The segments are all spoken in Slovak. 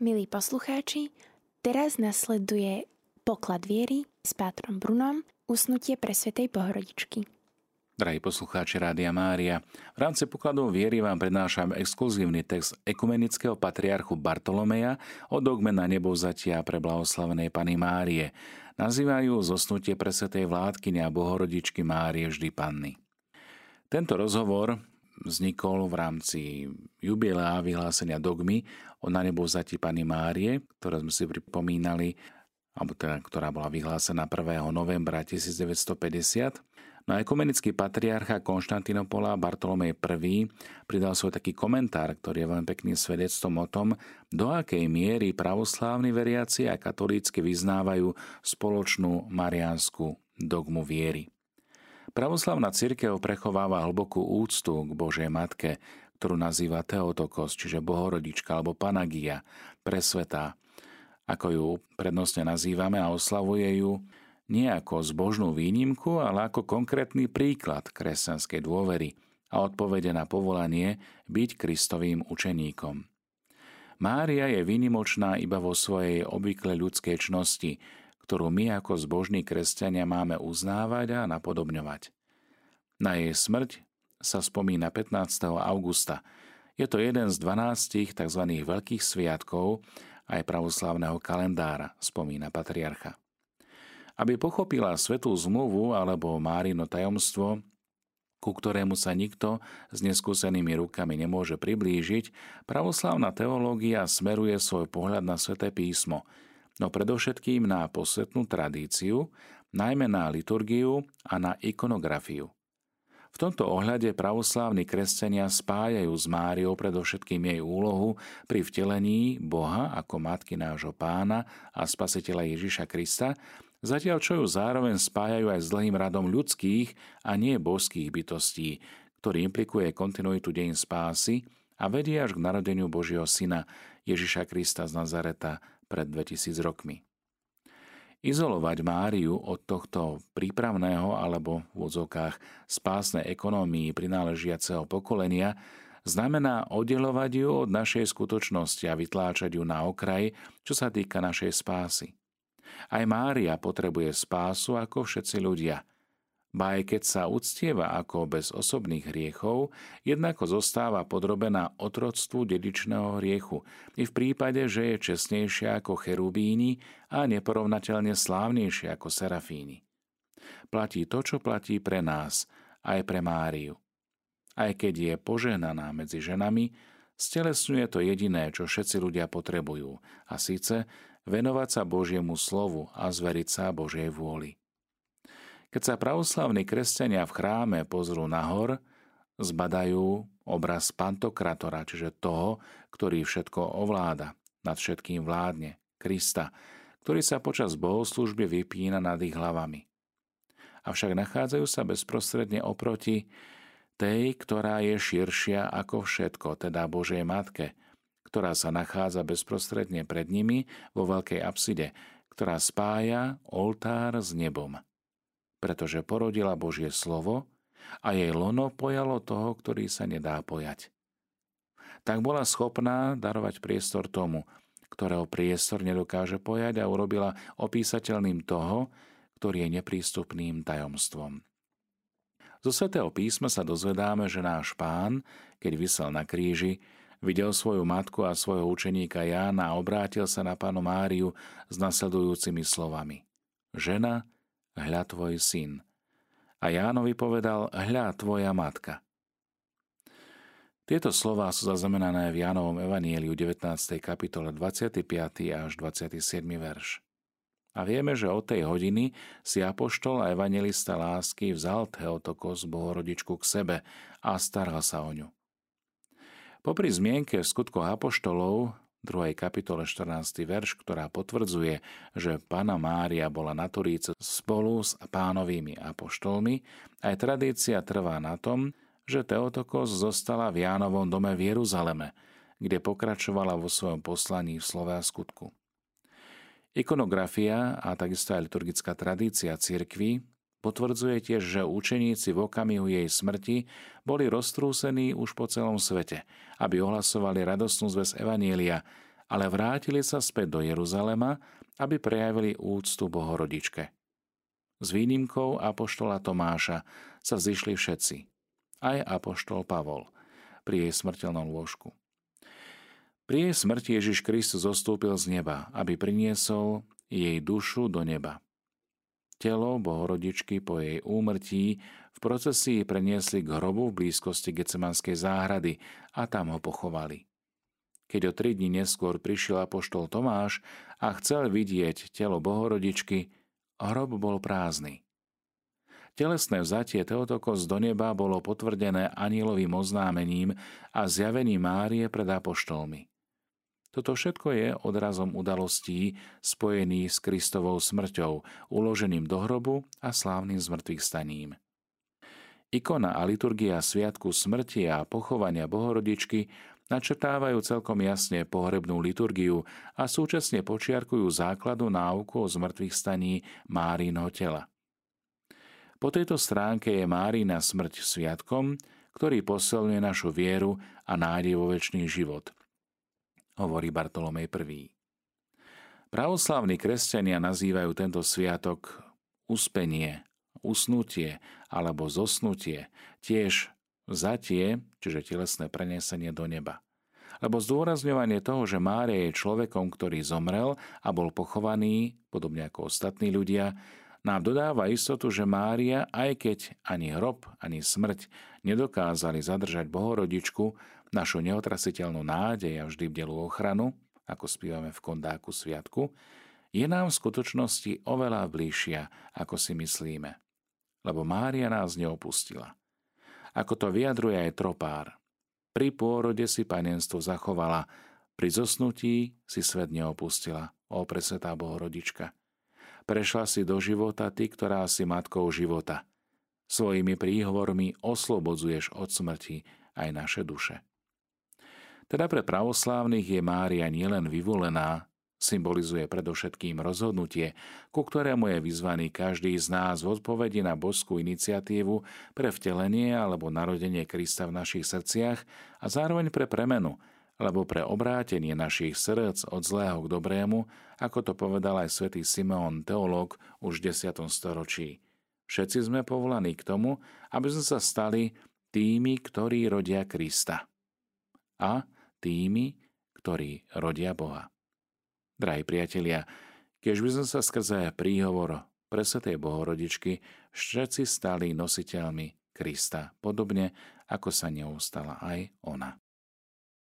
Milí poslucháči, teraz nasleduje poklad viery s Pátrom Brunom, usnutie pre Svetej Bohorodičky. Drahí poslucháči Rádia Mária, v rámci pokladov viery vám prednášam exkluzívny text ekumenického patriarchu Bartolomeja o dogme na nebovzatia pre blahoslavenej Pany Márie. Nazývajú zosnutie pre Svetej vládkyne a Bohorodičky Márie vždy Panny. Tento rozhovor vznikol v rámci jubilea vyhlásenia dogmy o nebo zati Pany Márie, ktoré sme si pripomínali, alebo teda, ktorá bola vyhlásená 1. novembra 1950. No a ekumenický patriarcha Konštantinopola Bartolomej I pridal svoj taký komentár, ktorý je veľmi pekným svedectvom o tom, do akej miery pravoslávni veriaci a katolícky vyznávajú spoločnú mariánsku dogmu viery. Pravoslavná církev prechováva hlbokú úctu k Božej Matke, ktorú nazýva Teotokos, čiže Bohorodička alebo Panagia, presvetá, ako ju prednostne nazývame a oslavuje ju nie ako zbožnú výnimku, ale ako konkrétny príklad kresťanskej dôvery a odpovede na povolanie byť Kristovým učeníkom. Mária je výnimočná iba vo svojej obvykle ľudskej čnosti, ktorú my ako zbožní kresťania máme uznávať a napodobňovať. Na jej smrť sa spomína 15. augusta. Je to jeden z 12 tzv. veľkých sviatkov aj pravoslávneho kalendára, spomína patriarcha. Aby pochopila svetú zmluvu alebo Márino tajomstvo, ku ktorému sa nikto s neskúsenými rukami nemôže priblížiť, pravoslávna teológia smeruje svoj pohľad na sveté písmo – no predovšetkým na posvetnú tradíciu, najmä na liturgiu a na ikonografiu. V tomto ohľade pravoslávni kresťania spájajú s Máriou predovšetkým jej úlohu pri vtelení Boha ako matky nášho pána a spasiteľa Ježiša Krista, zatiaľ čo ju zároveň spájajú aj s dlhým radom ľudských a nie božských bytostí, ktorý implikuje kontinuitu deň spásy a vedie až k narodeniu Božieho Syna Ježiša Krista z Nazareta pred 2000 rokmi. Izolovať Máriu od tohto prípravného alebo v úzokách spásnej ekonómii prináležiaceho pokolenia znamená oddelovať ju od našej skutočnosti a vytláčať ju na okraj, čo sa týka našej spásy. Aj Mária potrebuje spásu ako všetci ľudia – ba aj keď sa uctieva ako bez osobných hriechov, jednako zostáva podrobená otroctvu dedičného hriechu, i v prípade, že je čestnejšia ako cherubíni a neporovnateľne slávnejšia ako serafíni. Platí to, čo platí pre nás, aj pre Máriu. Aj keď je požehnaná medzi ženami, stelesňuje to jediné, čo všetci ľudia potrebujú, a síce venovať sa Božiemu slovu a zveriť sa Božej vôli. Keď sa pravoslavní kresťania v chráme pozrú nahor, zbadajú obraz Pantokratora, čiže toho, ktorý všetko ovláda, nad všetkým vládne, Krista, ktorý sa počas bohoslúžby vypína nad ich hlavami. Avšak nachádzajú sa bezprostredne oproti tej, ktorá je širšia ako všetko, teda Božej Matke, ktorá sa nachádza bezprostredne pred nimi vo veľkej apside, ktorá spája oltár s nebom pretože porodila Božie slovo a jej lono pojalo toho, ktorý sa nedá pojať. Tak bola schopná darovať priestor tomu, ktorého priestor nedokáže pojať a urobila opísateľným toho, ktorý je neprístupným tajomstvom. Zo svätého písma sa dozvedáme, že náš pán, keď vysel na kríži, videl svoju matku a svojho učeníka Jána a obrátil sa na pánu Máriu s nasledujúcimi slovami. Žena, hľa tvoj syn. A Jánovi povedal, hľa tvoja matka. Tieto slová sú zaznamenané v Jánovom evanieliu 19. kapitole 25. až 27. verš. A vieme, že od tej hodiny si apoštol a evangelista lásky vzal Teotokos bohorodičku k sebe a staral sa o ňu. Popri zmienke v skutkoch apoštolov 2. kapitole 14. verš, ktorá potvrdzuje, že Pána Mária bola na Turíce spolu s pánovými apoštolmi, aj tradícia trvá na tom, že Teotokos zostala v Jánovom dome v Jeruzaleme, kde pokračovala vo svojom poslaní v slove a skutku. Ikonografia a takisto aj liturgická tradícia cirkvy Potvrdzuje tiež, že učeníci v okamihu jej smrti boli roztrúsení už po celom svete, aby ohlasovali radostnú zväz Evanielia ale vrátili sa späť do Jeruzalema, aby prejavili úctu Bohorodičke. S výnimkou apoštola Tomáša sa zišli všetci, aj apoštol Pavol, pri jej smrteľnom lôžku. Pri jej smrti Ježiš Kristus zostúpil z neba, aby priniesol jej dušu do neba. Telo Bohorodičky po jej úmrtí v procesii preniesli k hrobu v blízkosti Gecemanskej záhrady a tam ho pochovali. Keď o tri dní neskôr prišiel apoštol Tomáš a chcel vidieť telo Bohorodičky, hrob bol prázdny. Telesné vzatie Teotokos do neba bolo potvrdené anielovým oznámením a zjavením Márie pred apoštolmi. Toto všetko je odrazom udalostí spojených s Kristovou smrťou, uloženým do hrobu a slávnym zmrtvých staním. Ikona a liturgia Sviatku smrti a pochovania Bohorodičky načrtávajú celkom jasne pohrebnú liturgiu a súčasne počiarkujú základu náuku o zmrtvých staní Márínho tela. Po tejto stránke je Márina smrť sviatkom, ktorý posilňuje našu vieru a nádej vo väčší život – hovorí Bartolomej I. Pravoslavní kresťania nazývajú tento sviatok uspenie, usnutie alebo zosnutie, tiež zatie, čiže telesné prenesenie do neba. Lebo zdôrazňovanie toho, že Mária je človekom, ktorý zomrel a bol pochovaný, podobne ako ostatní ľudia, nám dodáva istotu, že Mária, aj keď ani hrob, ani smrť nedokázali zadržať Bohorodičku, našu neotrasiteľnú nádej a vždy bdelú ochranu, ako spívame v kondáku sviatku, je nám v skutočnosti oveľa bližšia, ako si myslíme. Lebo Mária nás neopustila. Ako to vyjadruje aj tropár. Pri pôrode si panenstvo zachovala, pri zosnutí si svet neopustila, o presvetá Bohorodička. Prešla si do života ty, ktorá si matkou života. Svojimi príhovormi oslobodzuješ od smrti aj naše duše. Teda pre pravoslávnych je Mária nielen vyvolená, symbolizuje predovšetkým rozhodnutie, ku ktorému je vyzvaný každý z nás v odpovedi na božskú iniciatívu pre vtelenie alebo narodenie Krista v našich srdciach a zároveň pre premenu, alebo pre obrátenie našich srdc od zlého k dobrému, ako to povedal aj svätý Simeon, teológ už v 10. storočí. Všetci sme povolaní k tomu, aby sme sa stali tými, ktorí rodia Krista. A tými, ktorí rodia Boha. Drahí priatelia, keď by sme sa skrze príhovor presvetej Bohorodičky všetci stali nositeľmi Krista, podobne ako sa neustala aj ona.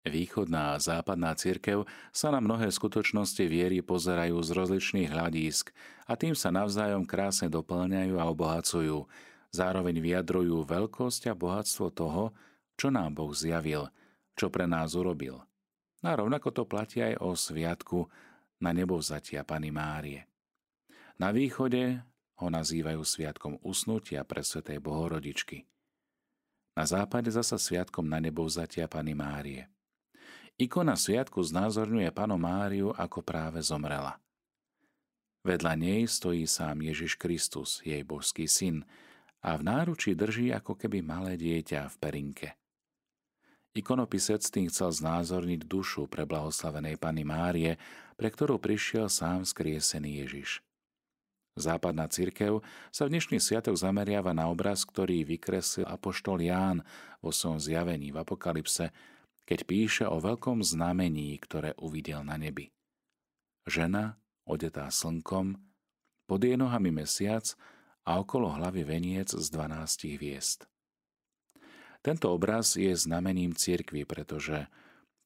Východná a západná cirkev sa na mnohé skutočnosti viery pozerajú z rozličných hľadísk a tým sa navzájom krásne doplňajú a obohacujú. Zároveň vyjadrujú veľkosť a bohatstvo toho, čo nám Boh zjavil – čo pre nás urobil. A rovnako to platí aj o sviatku na nebovzatia Pany Márie. Na východe ho nazývajú sviatkom usnutia pre Svetej Bohorodičky. Na západe zasa sviatkom na nebovzatia Pany Márie. Ikona sviatku znázorňuje Panu Máriu ako práve zomrela. Vedľa nej stojí sám Ježiš Kristus, jej božský syn, a v náručí drží ako keby malé dieťa v perinke. Ikonopisec tým chcel znázorniť dušu pre blahoslavenej Pany Márie, pre ktorú prišiel sám skriesený Ježiš. Západná cirkev sa v dnešný sviatok zameriava na obraz, ktorý vykreslil apoštol Ján vo svojom zjavení v Apokalypse, keď píše o veľkom znamení, ktoré uvidel na nebi. Žena, odetá slnkom, pod jej nohami mesiac a okolo hlavy veniec z dvanástich hviezd. Tento obraz je znamením cirkvy, pretože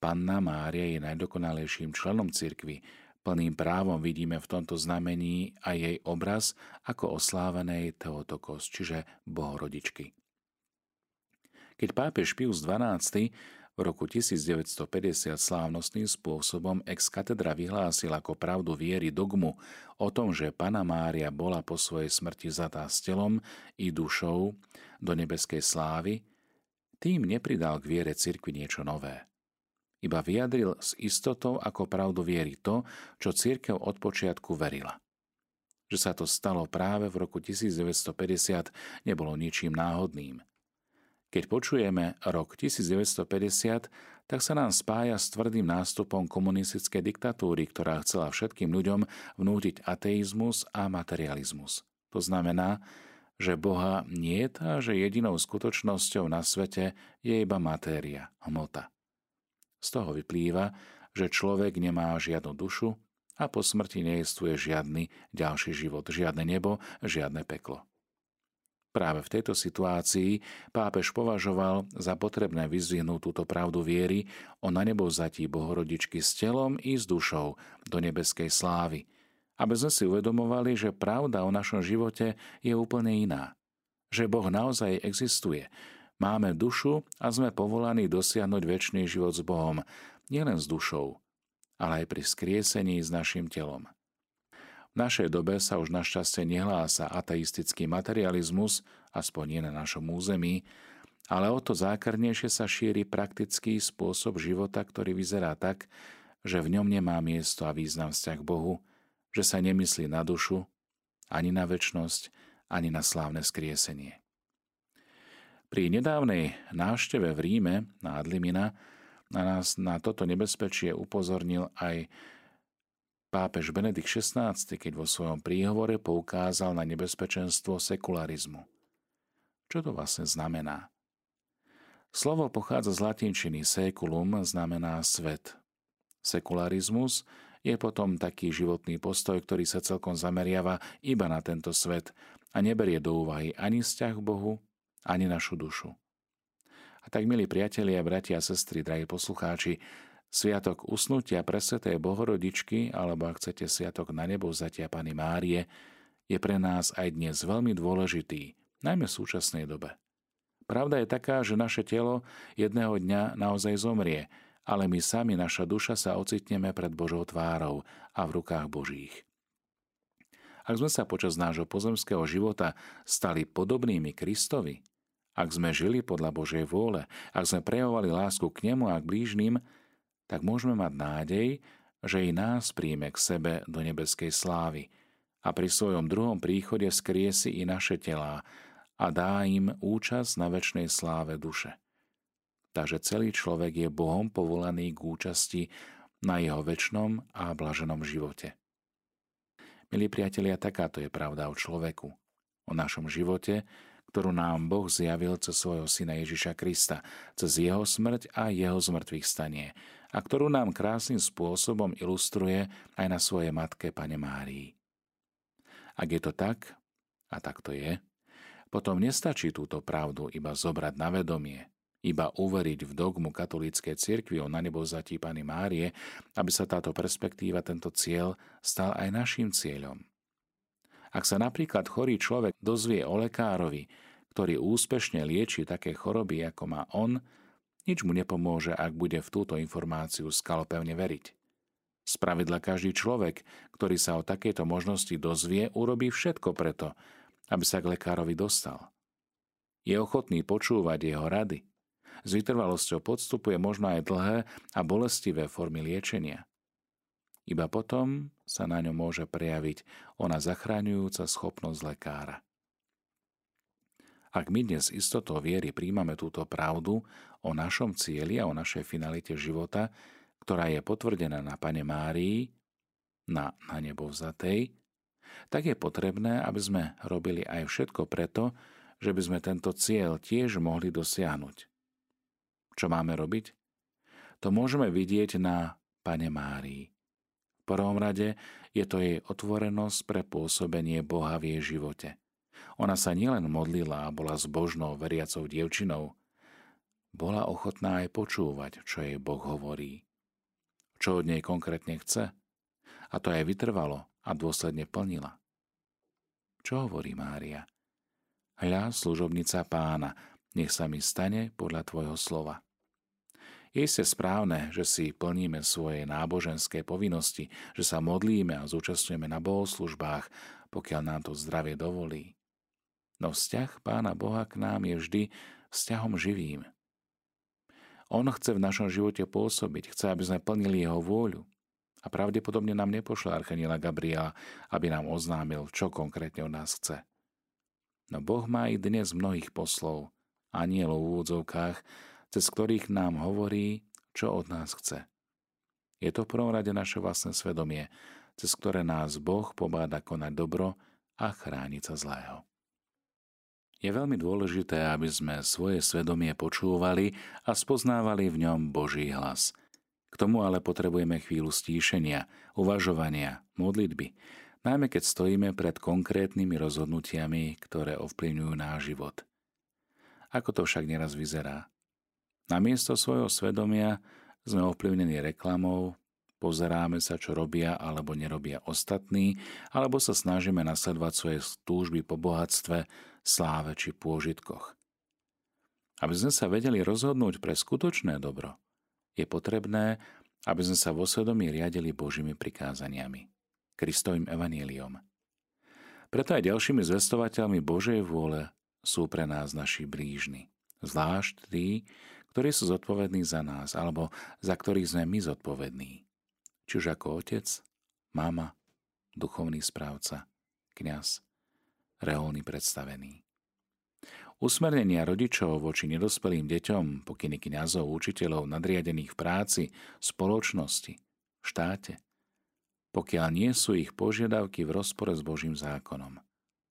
Panna Mária je najdokonalejším členom cirkvy. Plným právom vidíme v tomto znamení aj jej obraz ako oslávenej Teotokos, čiže Bohorodičky. Keď pápež Pius XII v roku 1950 slávnostným spôsobom ex katedra vyhlásil ako pravdu viery dogmu o tom, že Pana Mária bola po svojej smrti zatá s telom i dušou do nebeskej slávy, tým nepridal k viere cirkvi niečo nové. Iba vyjadril s istotou ako pravdu viery to, čo církev od počiatku verila. Že sa to stalo práve v roku 1950 nebolo ničím náhodným. Keď počujeme rok 1950, tak sa nám spája s tvrdým nástupom komunistickej diktatúry, ktorá chcela všetkým ľuďom vnútiť ateizmus a materializmus. To znamená, že Boha nie je a že jedinou skutočnosťou na svete je iba matéria, hmota. Z toho vyplýva, že človek nemá žiadnu dušu a po smrti neestuje žiadny ďalší život, žiadne nebo, žiadne peklo. Práve v tejto situácii pápež považoval za potrebné vyzvihnúť túto pravdu viery o na nebo zatí Bohorodičky s telom i s dušou do nebeskej slávy, aby sme si uvedomovali, že pravda o našom živote je úplne iná. Že Boh naozaj existuje. Máme dušu a sme povolaní dosiahnuť väčší život s Bohom, nielen s dušou, ale aj pri skriesení s našim telom. V našej dobe sa už našťastie nehlása ateistický materializmus, aspoň nie na našom území, ale o to zákarnejšie sa šíri praktický spôsob života, ktorý vyzerá tak, že v ňom nemá miesto a význam vzťah Bohu, že sa nemyslí na dušu, ani na väčnosť, ani na slávne skriesenie. Pri nedávnej návšteve v Ríme na Adlimina na nás na toto nebezpečie upozornil aj Pápež Benedikt XVI, keď vo svojom príhovore poukázal na nebezpečenstvo sekularizmu. Čo to vlastne znamená? Slovo pochádza z latinčiny seculum, znamená svet. Sekularizmus je potom taký životný postoj, ktorý sa celkom zameriava iba na tento svet a neberie do úvahy ani vzťah k Bohu, ani našu dušu. A tak, milí priatelia, bratia a sestry, drahí poslucháči, Sviatok usnutia presvetej Bohorodičky, alebo ak chcete Sviatok na nebo vzatia Pany Márie, je pre nás aj dnes veľmi dôležitý, najmä v súčasnej dobe. Pravda je taká, že naše telo jedného dňa naozaj zomrie, ale my sami, naša duša sa ocitneme pred Božou tvárou a v rukách Božích. Ak sme sa počas nášho pozemského života stali podobnými Kristovi, ak sme žili podľa Božej vôle, ak sme prejavovali lásku k Nemu a k blížnym, tak môžeme mať nádej, že i nás príjme k sebe do nebeskej slávy a pri svojom druhom príchode skriesi i naše telá a dá im účasť na väčšnej sláve duše. Takže celý človek je Bohom povolaný k účasti na jeho väčšnom a blaženom živote. Milí priatelia, takáto je pravda o človeku, o našom živote, ktorú nám Boh zjavil cez svojho syna Ježiša Krista, cez jeho smrť a jeho zmrtvých stanie, a ktorú nám krásnym spôsobom ilustruje aj na svojej matke Pane Márii. Ak je to tak, a tak to je, potom nestačí túto pravdu iba zobrať na vedomie, iba uveriť v dogmu katolíckej cirkvi o na nebo zatí Pany Márie, aby sa táto perspektíva, tento cieľ stal aj našim cieľom. Ak sa napríklad chorý človek dozvie o lekárovi, ktorý úspešne lieči také choroby, ako má on, nič mu nepomôže, ak bude v túto informáciu skalopevne veriť. Spravidla každý človek, ktorý sa o takejto možnosti dozvie, urobí všetko preto, aby sa k lekárovi dostal. Je ochotný počúvať jeho rady. S vytrvalosťou podstupuje možno aj dlhé a bolestivé formy liečenia. Iba potom sa na ňom môže prejaviť ona zachráňujúca schopnosť lekára. Ak my dnes istotou viery príjmame túto pravdu o našom cieli a o našej finalite života, ktorá je potvrdená na Pane Márii, na, na nebo vzatej, tak je potrebné, aby sme robili aj všetko preto, že by sme tento cieľ tiež mohli dosiahnuť. Čo máme robiť? To môžeme vidieť na Pane Márii. V prvom rade je to jej otvorenosť pre pôsobenie Boha v jej živote. Ona sa nielen modlila a bola zbožnou veriacou dievčinou, bola ochotná aj počúvať, čo jej Boh hovorí. Čo od nej konkrétne chce. A to aj vytrvalo a dôsledne plnila. Čo hovorí Mária? Hľa, služobnica pána, nech sa mi stane podľa tvojho slova. Je ste správne, že si plníme svoje náboženské povinnosti, že sa modlíme a zúčastňujeme na bohoslužbách, pokiaľ nám to zdravie dovolí. No vzťah Pána Boha k nám je vždy vzťahom živým. On chce v našom živote pôsobiť, chce, aby sme plnili jeho vôľu. A pravdepodobne nám nepošle Archaniela Gabriela, aby nám oznámil, čo konkrétne od nás chce. No Boh má i dnes mnohých poslov, anielov v úvodzovkách, cez ktorých nám hovorí, čo od nás chce. Je to v prvom rade naše vlastné svedomie, cez ktoré nás Boh pobáda konať dobro a chrániť sa zlého. Je veľmi dôležité, aby sme svoje svedomie počúvali a spoznávali v ňom Boží hlas. K tomu ale potrebujeme chvíľu stíšenia, uvažovania, modlitby, najmä keď stojíme pred konkrétnymi rozhodnutiami, ktoré ovplyvňujú náš život. Ako to však neraz vyzerá? Namiesto svojho svedomia sme ovplyvnení reklamou, pozeráme sa, čo robia alebo nerobia ostatní, alebo sa snažíme nasledovať svoje túžby po bohatstve, sláve či pôžitkoch. Aby sme sa vedeli rozhodnúť pre skutočné dobro, je potrebné, aby sme sa vo svedomí riadili Božími prikázaniami, Kristovým evaníliom. Preto aj ďalšími zvestovateľmi Božej vôle sú pre nás naši blížni, zvlášť tí, ktorí sú zodpovední za nás alebo za ktorých sme my zodpovední. Či už ako otec, mama, duchovný správca, kňaz, reholný predstavený. Usmernenia rodičov voči nedospelým deťom, pokyny kňazov, učiteľov, nadriadených v práci, spoločnosti, štáte, pokiaľ nie sú ich požiadavky v rozpore s Božím zákonom,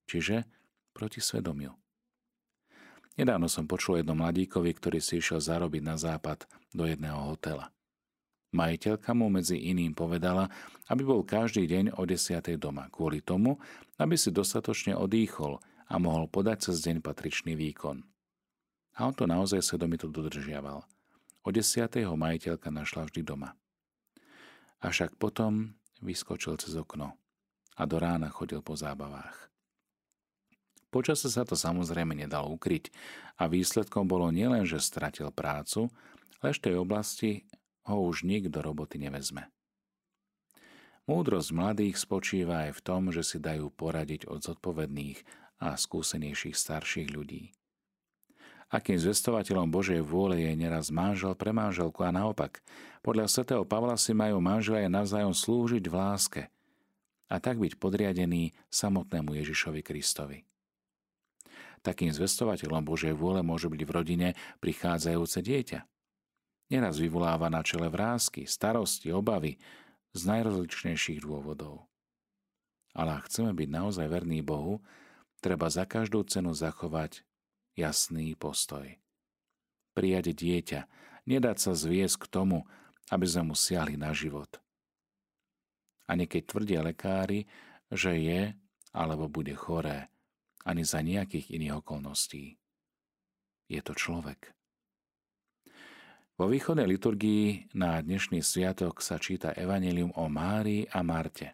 čiže proti svedomiu. Nedávno som počul jednom mladíkovi, ktorý si išiel zarobiť na západ do jedného hotela. Majiteľka mu medzi iným povedala, aby bol každý deň o 10. doma, kvôli tomu, aby si dostatočne odýchol a mohol podať cez deň patričný výkon. A on to naozaj svedomito dodržiaval. O 10. ho majiteľka našla vždy doma. Avšak potom vyskočil cez okno a do rána chodil po zábavách. Počase sa to samozrejme nedalo ukryť a výsledkom bolo nielen, že stratil prácu, ale v tej oblasti ho už nik do roboty nevezme. Múdrosť mladých spočíva aj v tom, že si dajú poradiť od zodpovedných a skúsenejších starších ľudí. Akým zvestovateľom Božej vôle je neraz manžel pre manželku a naopak. Podľa svätého Pavla si majú manželia navzájom slúžiť v láske a tak byť podriadený samotnému Ježišovi Kristovi. Takým zvestovateľom Božej vôle môže byť v rodine prichádzajúce dieťa. Neraz vyvoláva na čele vrázky, starosti, obavy z najrozličnejších dôvodov. Ale ak chceme byť naozaj verní Bohu, treba za každú cenu zachovať jasný postoj. Prijať dieťa, nedať sa zviesť k tomu, aby sme mu siahli na život. A keď tvrdia lekári, že je alebo bude choré, ani za nejakých iných okolností. Je to človek. Vo východnej liturgii na dnešný sviatok sa číta evanelium o Márii a Marte.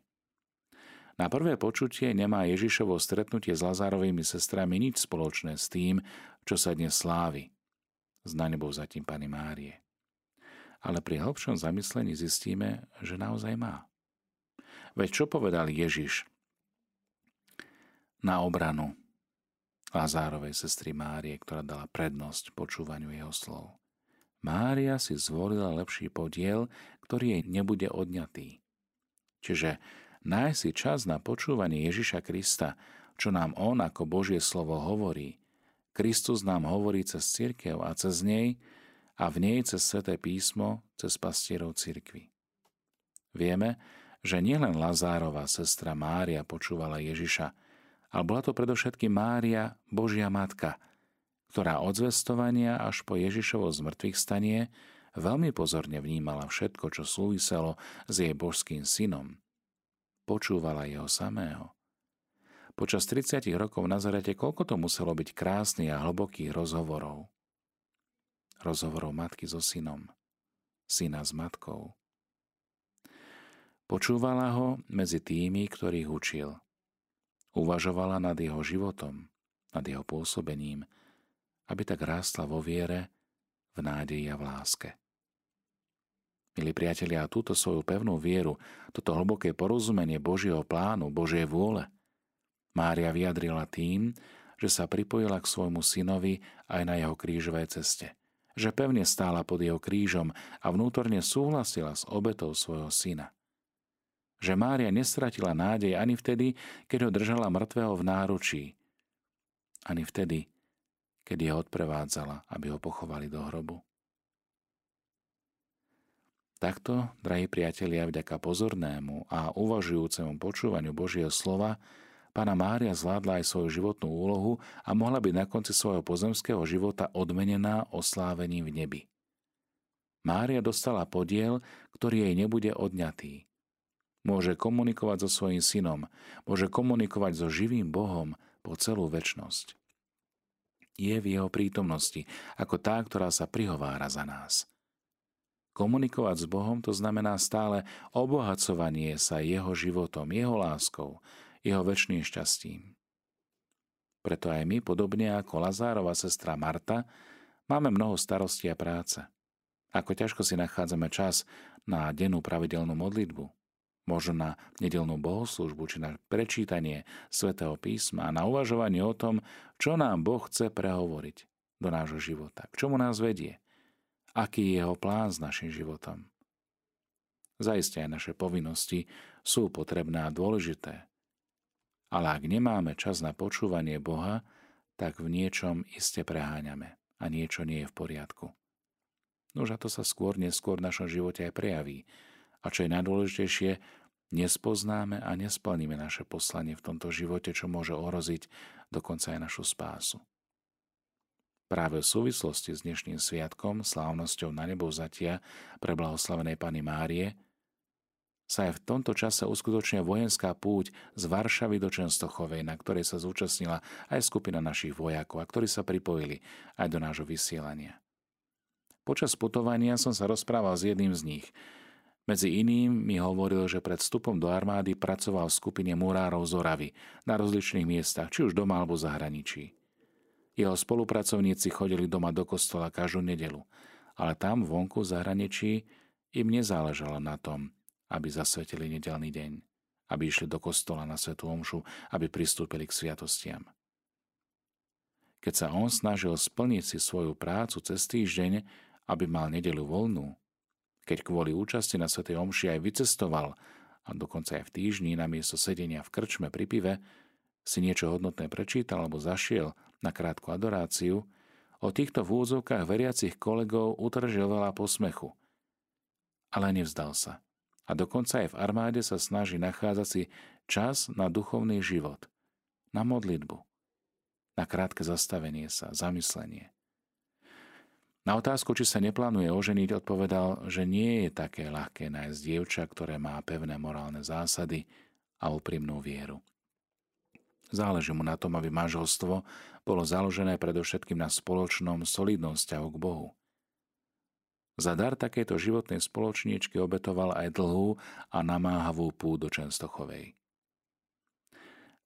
Na prvé počutie nemá Ježišovo stretnutie s Lazárovými sestrami nič spoločné s tým, čo sa dnes slávi. Zna nebou zatím Pani Márie. Ale pri hĺbšom zamyslení zistíme, že naozaj má. Veď čo povedal Ježiš na obranu Lazárovej sestry Márie, ktorá dala prednosť počúvaniu jeho slov. Mária si zvolila lepší podiel, ktorý jej nebude odňatý. Čiže nájsť si čas na počúvanie Ježiša Krista, čo nám On ako Božie slovo hovorí. Kristus nám hovorí cez církev a cez nej a v nej cez Sveté písmo, cez pastierov církvy. Vieme, že nielen Lazárova sestra Mária počúvala Ježiša, ale bola to predovšetkým Mária, Božia Matka, ktorá od zvestovania až po Ježišovo zmrtvých stanie veľmi pozorne vnímala všetko, čo súviselo s jej božským synom. Počúvala jeho samého. Počas 30 rokov na Nazarete koľko to muselo byť krásnych a hlbokých rozhovorov. Rozhovorov matky so synom, syna s matkou. Počúvala ho medzi tými, ktorých učil – Uvažovala nad jeho životom, nad jeho pôsobením, aby tak rástla vo viere, v nádeji a v láske. Milí priatelia, túto svoju pevnú vieru, toto hlboké porozumenie Božieho plánu, Božej vôle, Mária vyjadrila tým, že sa pripojila k svojmu synovi aj na jeho krížovej ceste. Že pevne stála pod jeho krížom a vnútorne súhlasila s obetou svojho syna že Mária nestratila nádej ani vtedy, keď ho držala mŕtvého v náručí, ani vtedy, keď ho odprevádzala, aby ho pochovali do hrobu. Takto, drahí priatelia, vďaka pozornému a uvažujúcemu počúvaniu Božieho slova, Pána Mária zvládla aj svoju životnú úlohu a mohla byť na konci svojho pozemského života odmenená oslávením v nebi. Mária dostala podiel, ktorý jej nebude odňatý. Môže komunikovať so svojím synom, môže komunikovať so živým Bohom po celú väčnosť. Je v jeho prítomnosti, ako tá, ktorá sa prihovára za nás. Komunikovať s Bohom to znamená stále obohacovanie sa jeho životom, jeho láskou, jeho väčšným šťastím. Preto aj my, podobne ako Lazárova sestra Marta, máme mnoho starostí a práce. Ako ťažko si nachádzame čas na dennú pravidelnú modlitbu, možno na nedelnú bohoslužbu či na prečítanie svätého písma a na uvažovanie o tom, čo nám Boh chce prehovoriť do nášho života, k čomu nás vedie, aký je jeho plán s našim životom. Zajistia aj naše povinnosti sú potrebné a dôležité, ale ak nemáme čas na počúvanie Boha, tak v niečom iste preháňame a niečo nie je v poriadku. Nož a to sa skôr neskôr v našom živote aj prejaví. A čo je najdôležitejšie, nespoznáme a nesplníme naše poslanie v tomto živote, čo môže ohroziť dokonca aj našu spásu. Práve v súvislosti s dnešným sviatkom, slávnosťou na nebo vzatia pre blahoslavenej Pany Márie, sa aj v tomto čase uskutočňuje vojenská púť z Varšavy do Čenstochovej, na ktorej sa zúčastnila aj skupina našich vojakov, a ktorí sa pripojili aj do nášho vysielania. Počas putovania som sa rozprával s jedným z nich. Medzi iným mi hovoril, že pred vstupom do armády pracoval v skupine murárov z Oravy na rozličných miestach, či už doma alebo zahraničí. Jeho spolupracovníci chodili doma do kostola každú nedelu, ale tam vonku v zahraničí im nezáležalo na tom, aby zasvetili nedelný deň, aby išli do kostola na svetú omšu, aby pristúpili k sviatostiam. Keď sa on snažil splniť si svoju prácu cez týždeň, aby mal nedelu voľnú, keď kvôli účasti na svetej omši aj vycestoval a dokonca aj v týždni namiesto sedenia v krčme pri pive si niečo hodnotné prečítal alebo zašiel na krátku adoráciu, o týchto v úzovkách veriacich kolegov utržil veľa posmechu. Ale nevzdal sa a dokonca aj v armáde sa snaží nachádzať si čas na duchovný život, na modlitbu, na krátke zastavenie sa, zamyslenie. Na otázku, či sa neplánuje oženiť, odpovedal, že nie je také ľahké nájsť dievča, ktoré má pevné morálne zásady a úprimnú vieru. Záleží mu na tom, aby manželstvo bolo založené predovšetkým na spoločnom solidnom vzťahu k Bohu – za dar takejto životnej spoločníčky obetoval aj dlhú a namáhavú púd do Čenstochovej.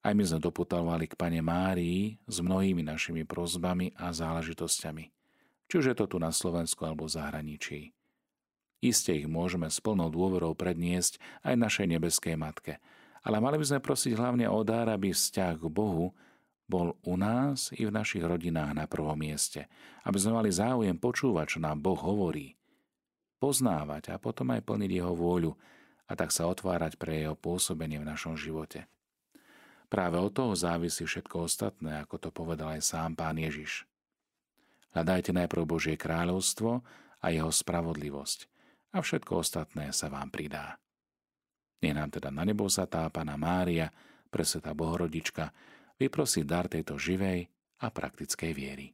Aj my sme doputovali k pane Márii s mnohými našimi prozbami a záležitosťami, či už je to tu na Slovensku alebo v zahraničí. Isté ich môžeme s plnou dôverou predniesť aj našej nebeskej matke, ale mali by sme prosiť hlavne o dar, aby vzťah k Bohu bol u nás i v našich rodinách na prvom mieste, aby sme mali záujem počúvať, čo nám Boh hovorí – poznávať a potom aj plniť jeho vôľu a tak sa otvárať pre jeho pôsobenie v našom živote. Práve od toho závisí všetko ostatné, ako to povedal aj sám pán Ježiš. Hľadajte najprv Božie kráľovstvo a jeho spravodlivosť a všetko ostatné sa vám pridá. Nech nám teda na nebo zatá Pána Mária, presvetá Bohorodička, vyprosí dar tejto živej a praktickej viery.